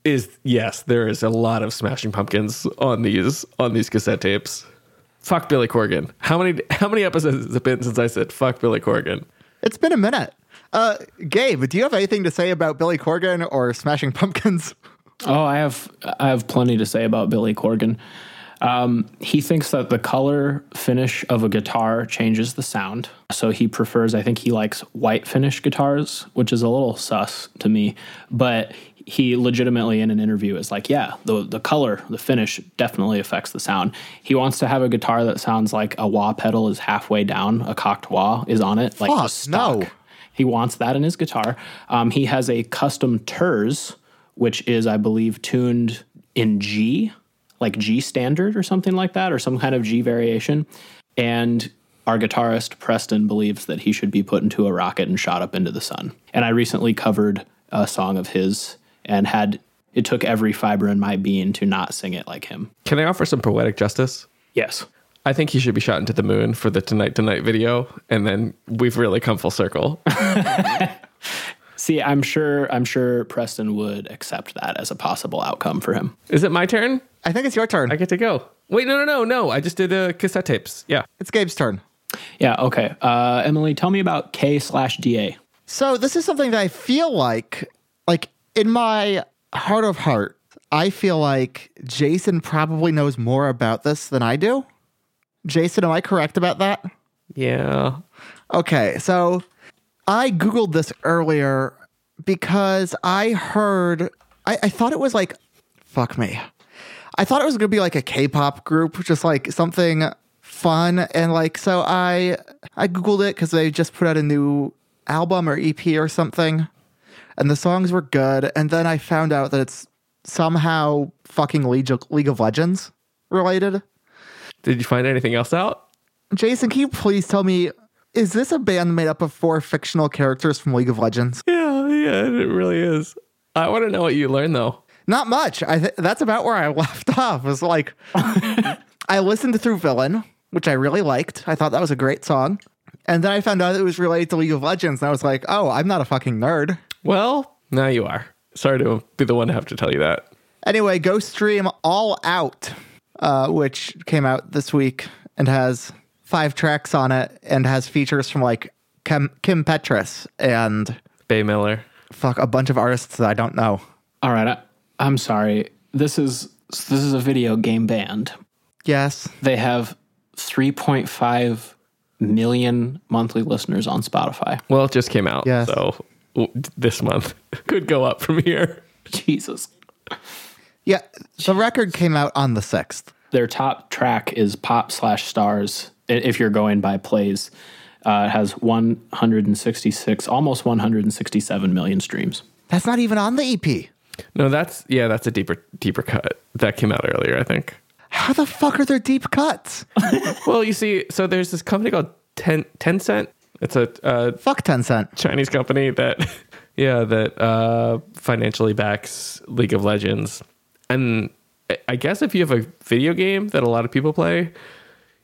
is yes, there is a lot of Smashing Pumpkins on these on these cassette tapes. Fuck Billy Corgan. How many how many episodes has it been since I said fuck Billy Corgan? It's been a minute. Uh, Gabe, do you have anything to say about Billy Corgan or Smashing Pumpkins? Oh, I have I have plenty to say about Billy Corgan. Um, he thinks that the color finish of a guitar changes the sound. So he prefers, I think he likes white finish guitars, which is a little sus to me. But he legitimately in an interview is like, yeah, the the color, the finish definitely affects the sound. He wants to have a guitar that sounds like a wah pedal is halfway down, a cocked wah is on it, like Fuck, no. He wants that in his guitar. Um, he has a custom Terz, which is, I believe, tuned in G, like G standard or something like that, or some kind of G variation. And our guitarist, Preston, believes that he should be put into a rocket and shot up into the sun. And I recently covered a song of his and had it took every fiber in my being to not sing it like him. Can I offer some poetic justice? Yes. I think he should be shot into the moon for the Tonight Tonight video, and then we've really come full circle. [laughs] See, I'm sure I'm sure Preston would accept that as a possible outcome for him. Is it my turn? I think it's your turn. I get to go. Wait, no, no, no, no. I just did uh, cassette tapes. Yeah. it's Gabe's turn. Yeah, okay. Uh, Emily, tell me about K slash DA. So this is something that I feel like, like in my heart of heart, I feel like Jason probably knows more about this than I do. Jason, am I correct about that? Yeah. Okay, so I Googled this earlier because I heard, I, I thought it was like, fuck me. I thought it was going to be like a K pop group, just like something fun. And like, so I, I Googled it because they just put out a new album or EP or something. And the songs were good. And then I found out that it's somehow fucking League of, League of Legends related. Did you find anything else out? Jason, can you please tell me, is this a band made up of four fictional characters from League of Legends? Yeah, yeah, it really is. I want to know what you learned though. Not much. I th- that's about where I [laughs] left off. Was like, [laughs] I listened through Villain, which I really liked. I thought that was a great song, and then I found out it was related to League of Legends, and I was like, oh, I'm not a fucking nerd. Well, now you are. Sorry to be the one to have to tell you that. Anyway, go stream All Out, uh, which came out this week and has five tracks on it and has features from like Kim, Kim Petras and Bea Miller. fuck a bunch of artists that I don't know. All right, I, I'm sorry. This is this is a video game band. Yes. They have 3.5 million monthly listeners on Spotify. Well, it just came out. Yes. So w- this month could go up from here. Jesus. Yeah. The record came out on the 6th. Their top track is Pop slash Stars. If you're going by plays, uh, it has 166, almost 167 million streams. That's not even on the EP. No, that's yeah, that's a deeper deeper cut. That came out earlier, I think. How the fuck are there deep cuts? [laughs] Well, you see, so there's this company called Ten Tencent. It's a uh, fuck Tencent. Chinese company that, [laughs] yeah, that uh, financially backs League of Legends. And I- I guess if you have a video game that a lot of people play,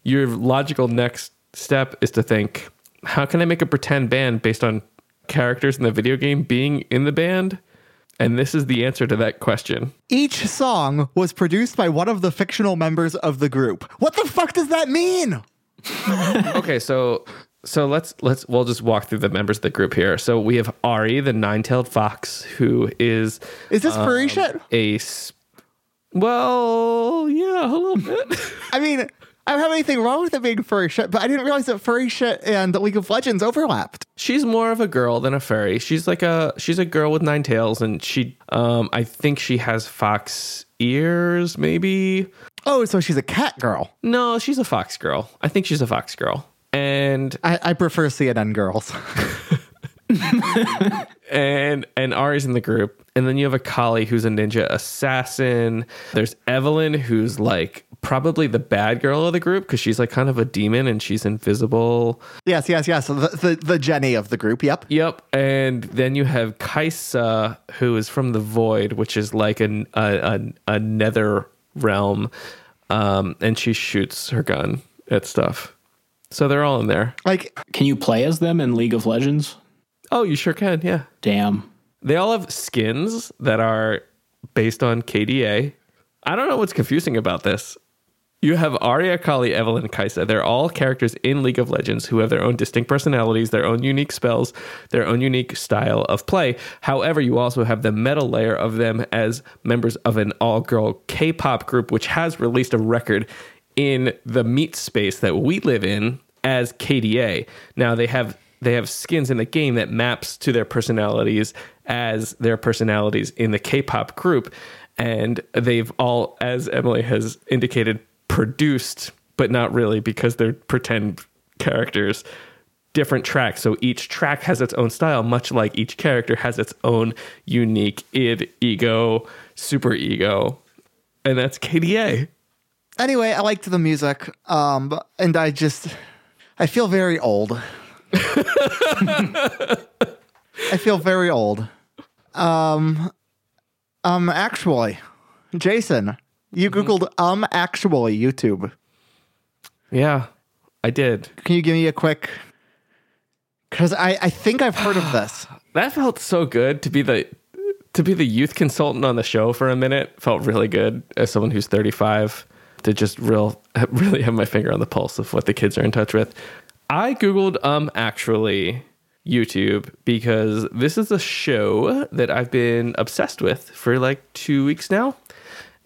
your logical next step is to think, how can I make a pretend band based on characters in the video game being in the band? And this is the answer to that question. Each song was produced by one of the fictional members of the group. What the fuck does that mean? [laughs] okay, so so let's let's we'll just walk through the members of the group here. So we have Ahri, the nine-tailed fox, who is Is this furry shit? a well, yeah, a little bit. [laughs] [laughs] I mean, I don't have anything wrong with it being furry shit, but I didn't realize that furry shit and League of Legends overlapped. she's more of a girl than a fairy. She's like a she's a girl with nine tails, and she um I think she has fox ears, maybe. Oh, so she's a cat girl. No, she's a fox girl. I think she's a fox girl. And I, I prefer CNN girls. [laughs] and and Ahri's in the group. And then you have Akali who's a ninja assassin. There's Evelynn who's like probably the bad girl of the group because she's like kind of a demon and she's invisible. yes, yes, yes. The, the, the Jenny of the group. Yep. Yep. And then you have Kai'Sa who is from the void, which is like an, a, a, a nether realm. Um, and she shoots her gun at stuff. So they're all in there. Like, Can you play as them in League of Legends? Oh, you sure can. Yeah. Damn. They all have skins that are based on KDA. I don't know what's confusing about this. You have Ahri, Akali, Evelynn, Kai'Sa. They're all characters in League of Legends who have their own distinct personalities, their own unique spells, their own unique style of play. However, you also have the meta layer of them as members of an all girl K pop group, which has released a record in the meat space that we live in as KDA. Now they have they have skins in the game that maps to their personalities as their personalities in the K-pop group and they've all as Emily has indicated produced but not really because they're pretend characters different tracks so each track has its own style much like each character has its own unique id ego super ego and that's KDA anyway, I liked the music. Um, and I just, I feel very old. I feel very old. Um, um, actually, Jason, you Googled um actually YouTube. yeah I did Can you give me a quick? Because I, I think I've heard of [sighs] this. That felt so good to be the to be the youth consultant on the show for a minute. Felt really good as someone who's 35 to just real [laughs] really have my finger on the pulse of what the kids are in touch with. I googled um actually YouTube because this is a show that I've been obsessed with for like 2 weeks now.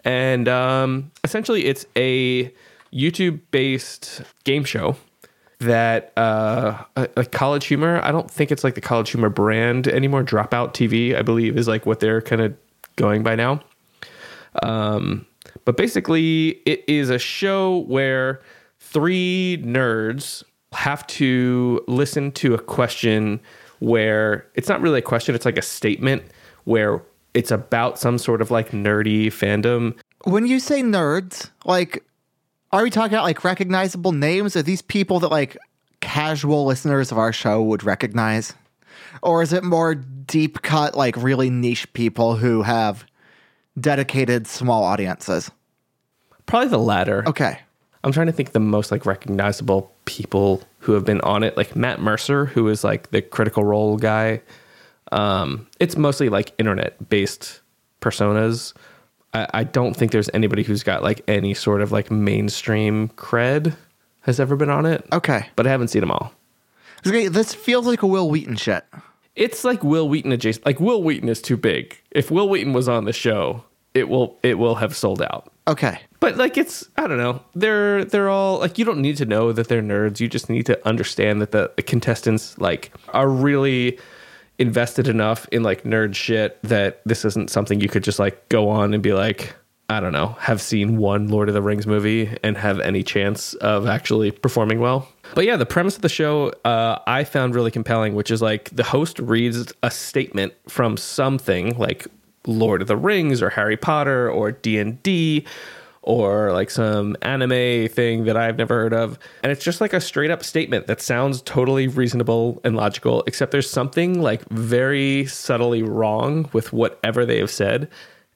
And um essentially it's a YouTube based game show that uh like college humor i don't think it's like the college humor brand anymore dropout tv i believe is like what they're kind of going by now um but basically it is a show where three nerds have to listen to a question where it's not really a question it's like a statement where it's about some sort of like nerdy fandom When you say nerds, like, are we talking about like recognizable names? Are these people that like casual listeners of our show would recognize? Or is it more deep cut, like really niche people who have dedicated small audiences? Probably the latter Okay. I'm trying to think the most like recognizable people who have been on it, like Matt Mercer, who is like the critical role guy. Um, it's mostly like internet based personas. I, I don't think there's anybody who's got like any sort of like mainstream cred has ever been on it. Okay. But I haven't seen them all. Okay, This feels like a Wil Wheaton shit. It's like Wil Wheaton adjacent. Like Wil Wheaton is too big. If Wil Wheaton was on the show, it will it will have sold out. Okay. But like it's I don't know. They're they're all like you don't need to know that they're nerds. You just need to understand that the, the contestants like are really invested enough in like nerd shit that this isn't something you could just like go on and be like I don't know, have seen one Lord of the Rings movie and have any chance of actually performing well. But yeah, the premise of the show uh, I found really compelling, which is like the host reads a statement from something like Lord of the Rings or Harry Potter or D and D or like some anime thing that I've never heard of. And it's just like a straight up statement that sounds totally reasonable and logical, except there's something like very subtly wrong with whatever they have said.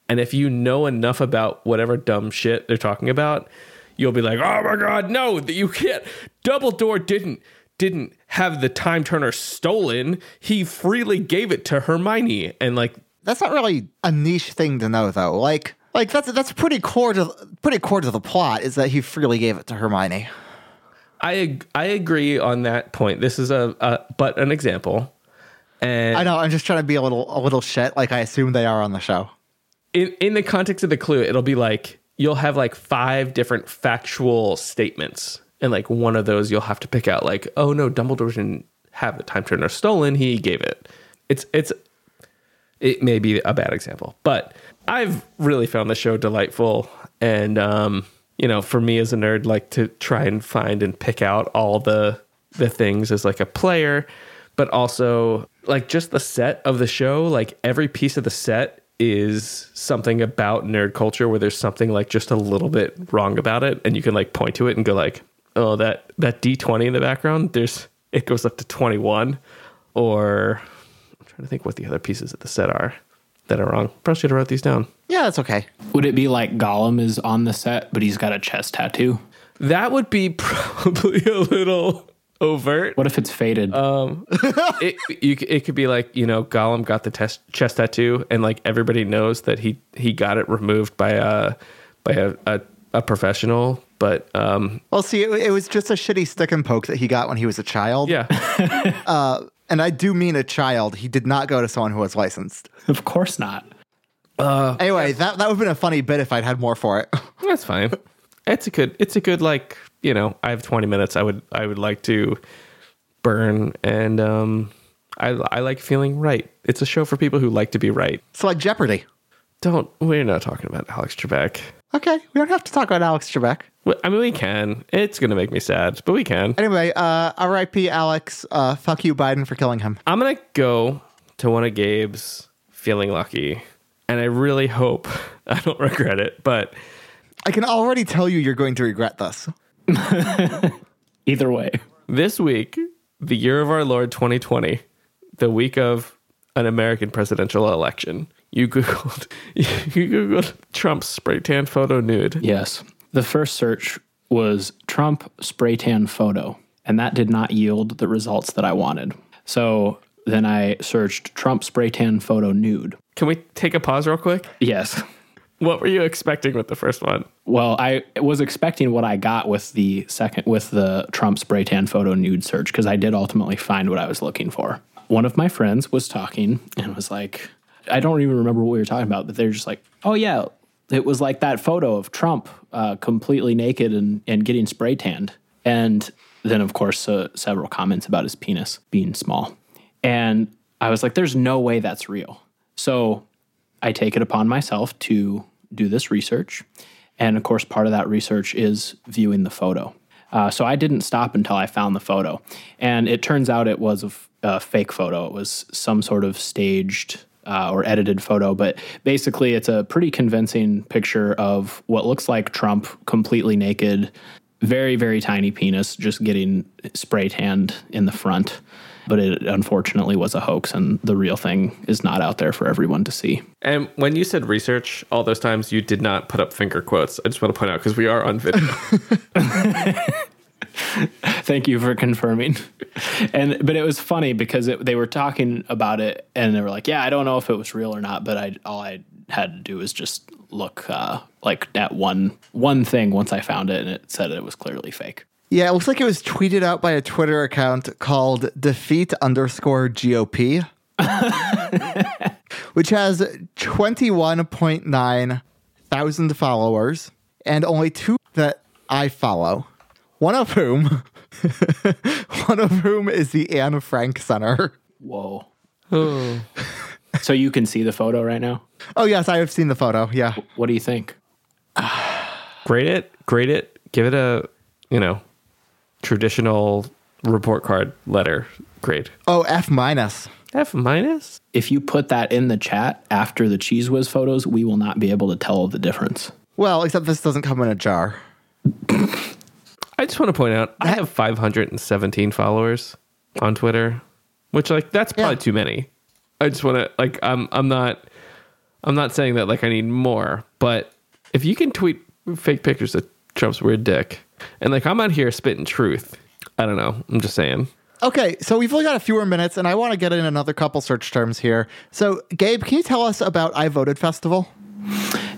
And if you know enough about whatever dumb shit they're talking about, you'll be like, "Oh my god, no, that you can't." Dumbledore didn't didn't have the time turner stolen. He freely gave it to Hermione, and like That's not really a niche thing to know, though. Like, like that's that's pretty core to pretty core to the plot is that he freely gave it to Hermione. I I agree on that point. This is a, a but an example, and I know. I'm just trying to be a little a little shit, like I assume they are on the show. in in the context of the clue, it'll be like you'll have like five different factual statements, and like one of those you'll have to pick out like, oh no, Dumbledore didn't have the time turner stolen; he gave it. It's it's it may be a bad example, but I've really found the show delightful, and um, you know, for me as a nerd, like to try and find and pick out all the the things as like a player, but also like just the set of the show. Like every piece of the set is something about nerd culture where there's something like just a little bit wrong about it, and you can like point to it and go like, oh that that D twenty in the background, there's it goes up to twenty one, or I'm trying to think what the other pieces of the set are that are wrong. Probably should have wrote these down. Yeah, that's okay. Would it be like Gollum is on the set, but he's got a chest tattoo? That would be [laughs] probably a little overt. What if it's faded? Um, [laughs] It you, it could be like you know Gollum got the test, chest tattoo, and like everybody knows that he he got it removed by a by a a, a professional. But um, Well, see, it, it was just a shitty stick and poke that he got when he was a child. yeah, [laughs] and I do mean a child. He did not go to someone who was licensed. [laughs] of course not. Anyway, that that would have been a funny bit if I'd had more for it. [laughs] that's fine. It's a good. It's a good like you know. I have twenty minutes. I would I would like to burn, and um, I I like feeling right. It's a show for people who like to be right. It's like Jeopardy. Don't we're not talking about Alex Trebek. Okay, we don't have to talk about Alex Trebek. Well, I mean, we can. It's gonna make me sad, but we can. Anyway, uh, R.I.P. Alex. Uh, fuck you, Biden, for killing him. I'm gonna go to one of Gabe's feeling lucky, and I really hope [laughs] I don't regret it. But I can already tell you you're going to regret this. [laughs] Either way. this week, the year of our Lord 2020, the week of an American presidential election, you googled [laughs] you googled Trump's spray tan photo nude. Yes. The first search was Trump spray tan photo, and that did not yield the results that I wanted. So then I searched Trump spray tan photo nude. Can we take a pause real quick? Yes. What were you expecting with the first one? Well, I was expecting what I got with the second with the Trump spray tan photo nude search because I did ultimately find what I was looking for. One of my friends was talking and was like, I don't even remember what we were talking about, but they're just like, oh yeah, it was like that photo of Trump uh, completely naked and, and getting spray tanned. And then, of course, uh, several comments about his penis being small. And I was like, there's no way that's real. So I take it upon myself to do this research. And of course, part of that research is viewing the photo. Uh, so I didn't stop until I found the photo. And it turns out it was a, f- a fake photo. It was some sort of staged uh, or edited photo. But basically, it's a pretty convincing picture of what looks like Trump completely naked, very, very tiny penis, just getting spray tanned in the front. But it unfortunately was a hoax, and the real thing is not out there for everyone to see. And when you said research, all those times you did not put up finger quotes. I just want to point out because we are on video. [laughs] [laughs] Thank you for confirming. And but it was funny because it, they were talking about it and they were like, "Yeah, I don't know if it was real or not, but I all I had to do was just look uh, like at one one thing once I found it and it said it was clearly fake." Yeah, it looks like it was tweeted out by a Twitter account called defeat underscore GOP, [laughs] which has 21.9 thousand followers and only two that I follow. One of whom, [laughs] one of whom is the Anne Frank Center. Whoa. Oh. so you can see the photo right now. Oh yes, I have seen the photo. Yeah, What do you think? [sighs] grade it, grade it, give it a, you know, traditional report card letter grade. Oh, F minus. F minus? If you put that in the chat after the Cheez Whiz photos, we will not be able to tell the difference. Well, except this doesn't come in a jar. [laughs] I just want to point out I have 517 followers on Twitter, which like that's probably Yeah. too many. I just want to like I'm I'm not I'm not saying that like I need more, but if you can tweet fake pictures of Trump's weird dick. And like I'm out here spitting truth. I don't know. I'm just saying. Okay, so we've only got a few more minutes, and I want to get in another couple search terms here. So, Gabe, can you tell us about I Voted Festival?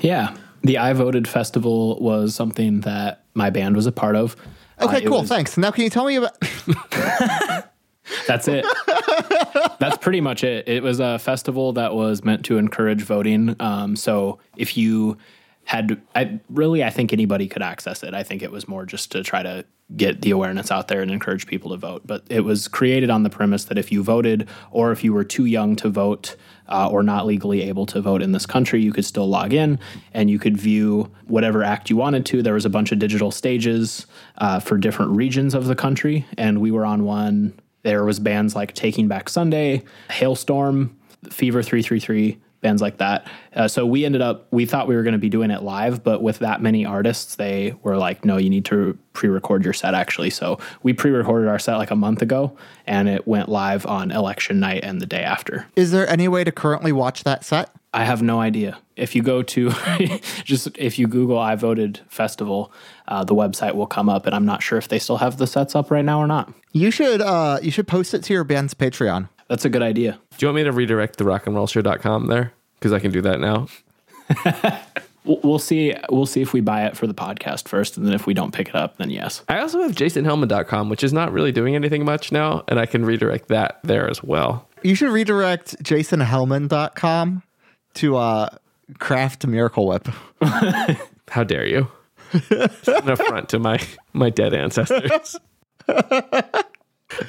Yeah. The I Voted Festival was something that my band was a part of. Okay, Uh, cool. was- Thanks. Now, can you tell me about? [laughs] That's it. That's pretty much it. It was a festival that was meant to encourage voting. Um, so if you had, I really, I think anybody could access it. I think it was more just to try to get the awareness out there and encourage people to vote. But it was created on the premise that if you voted or if you were too young to vote uh, or not legally able to vote in this country, you could still log in and you could view whatever act you wanted to. There was a bunch of digital stages uh, for different regions of the country, and we were on one there was bands like Taking Back Sunday, Halestorm, Fever 333, bands like that. Uh, so we ended up, we thought we were going to be doing it live, but with that many artists, they were like, no, you need to pre record your set actually. So we pre recorded our set like a month ago and it went live on election night and the day after. Is there any way to currently watch that set? I have no idea. If you go to [laughs] just if you Google "I voted festival," uh, the website will come up, and I'm not sure if they still have the sets up right now or not. You should uh you should post it to your band's Patreon. That's a good idea. Do you want me to redirect the rockandrollshow.com there? Because I can do that now. [laughs] We'll we'll see. We'll see if we buy it for the podcast first, and then if we don't pick it up, then yes. I also have jasonhellmann.com, which is not really doing anything much now, and I can redirect that there as well. You should redirect jasonhellmann.com to uh Kraft Miracle Whip. [laughs] How dare you? It's an affront to my my dead ancestors. [laughs]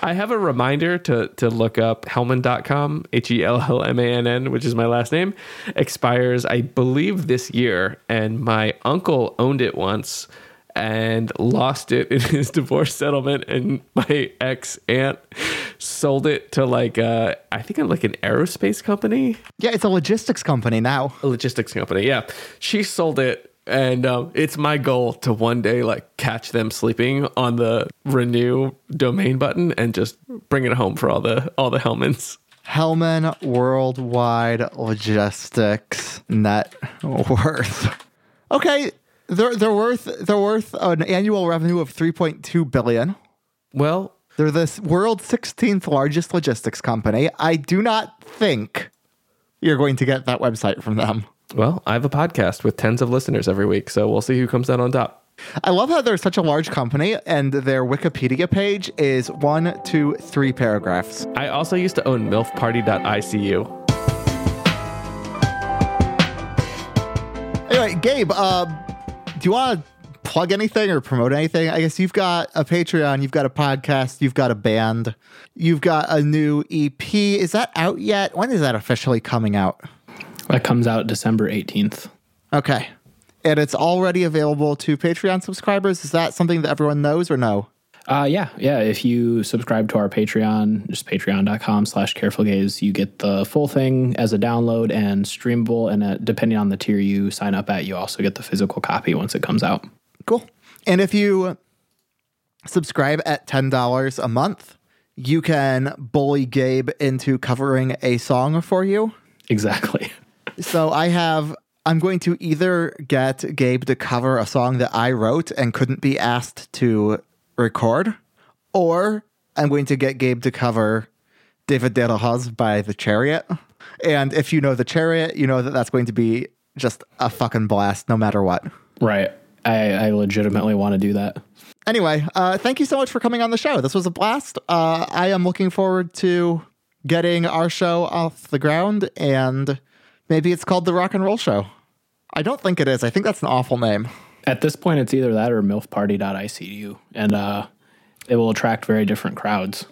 I have a reminder to to look up hellmann.com, H E L L M A N N, which is my last name, expires I believe this year and my uncle owned it once and lost it in [laughs] his divorce settlement and my ex aunt sold it to like uh I think I'm like an aerospace company Yeah, it's a logistics company now. a logistics company. Yeah, she sold it, and um, it's my goal to one day like catch them sleeping on the renew domain button and just bring it home for all the all the Hellmanns. Hellmann Worldwide Logistics Net Worth. Okay, they're they're worth they're worth an annual revenue of 3.2 billion. Well, They're the world's 16th largest logistics company. I do not think you're going to get that website from them. Well, I have a podcast with tens of listeners every week, so we'll see who comes out on top. I love how they're such a large company and their Wikipedia page is one, two, three paragraphs. I also used to own milfparty.icu. Anyway, Gabe, uh, do you want to plug anything or promote anything? I guess you've got a Patreon, you've got a podcast, you've got a band, you've got a new EP. Is that out yet? When is that officially coming out? That comes out December 18th. Okay. And it's already available to Patreon subscribers. Is that something that everyone knows or no? Uh, yeah, yeah. If you subscribe to our Patreon, just patreon.com slash careful gaze, you get the full thing as a download and streamable. And uh, depending on the tier you sign up at, you also get the physical copy once it comes out. Cool. And if you subscribe at $10 a month, you can bully Gabe into covering a song for you. Exactly. [laughs] So I have, I'm going to either get Gabe to cover a song that I wrote and couldn't be asked to record, or I'm going to get Gabe to cover David De La by The Chariot. And if you know The Chariot, you know that that's going to be just a fucking blast no matter what. Right. I, I legitimately want to do that. Anyway, uh, thank you so much for coming on the show. This was a blast. Uh, I am looking forward to getting our show off the ground, and maybe it's called the Rock and Roll Show. I don't think it is. I think that's an awful name. At this point, it's either that or milfparty.icu, and uh, it will attract very different crowds.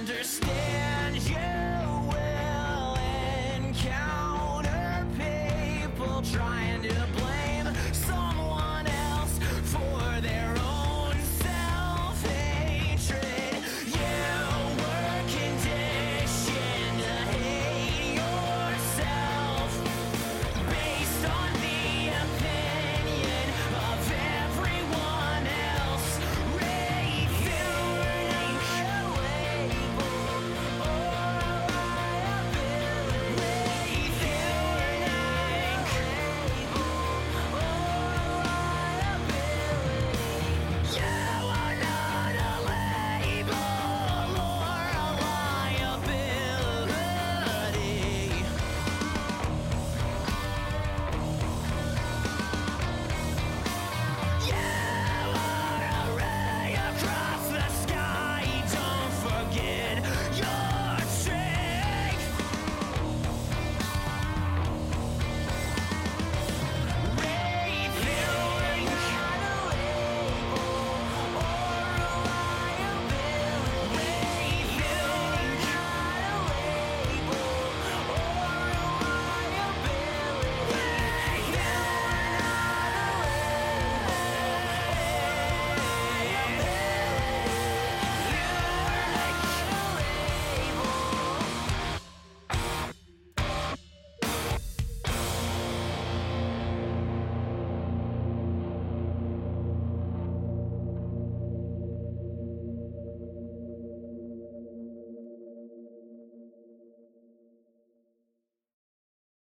understand you will encounter people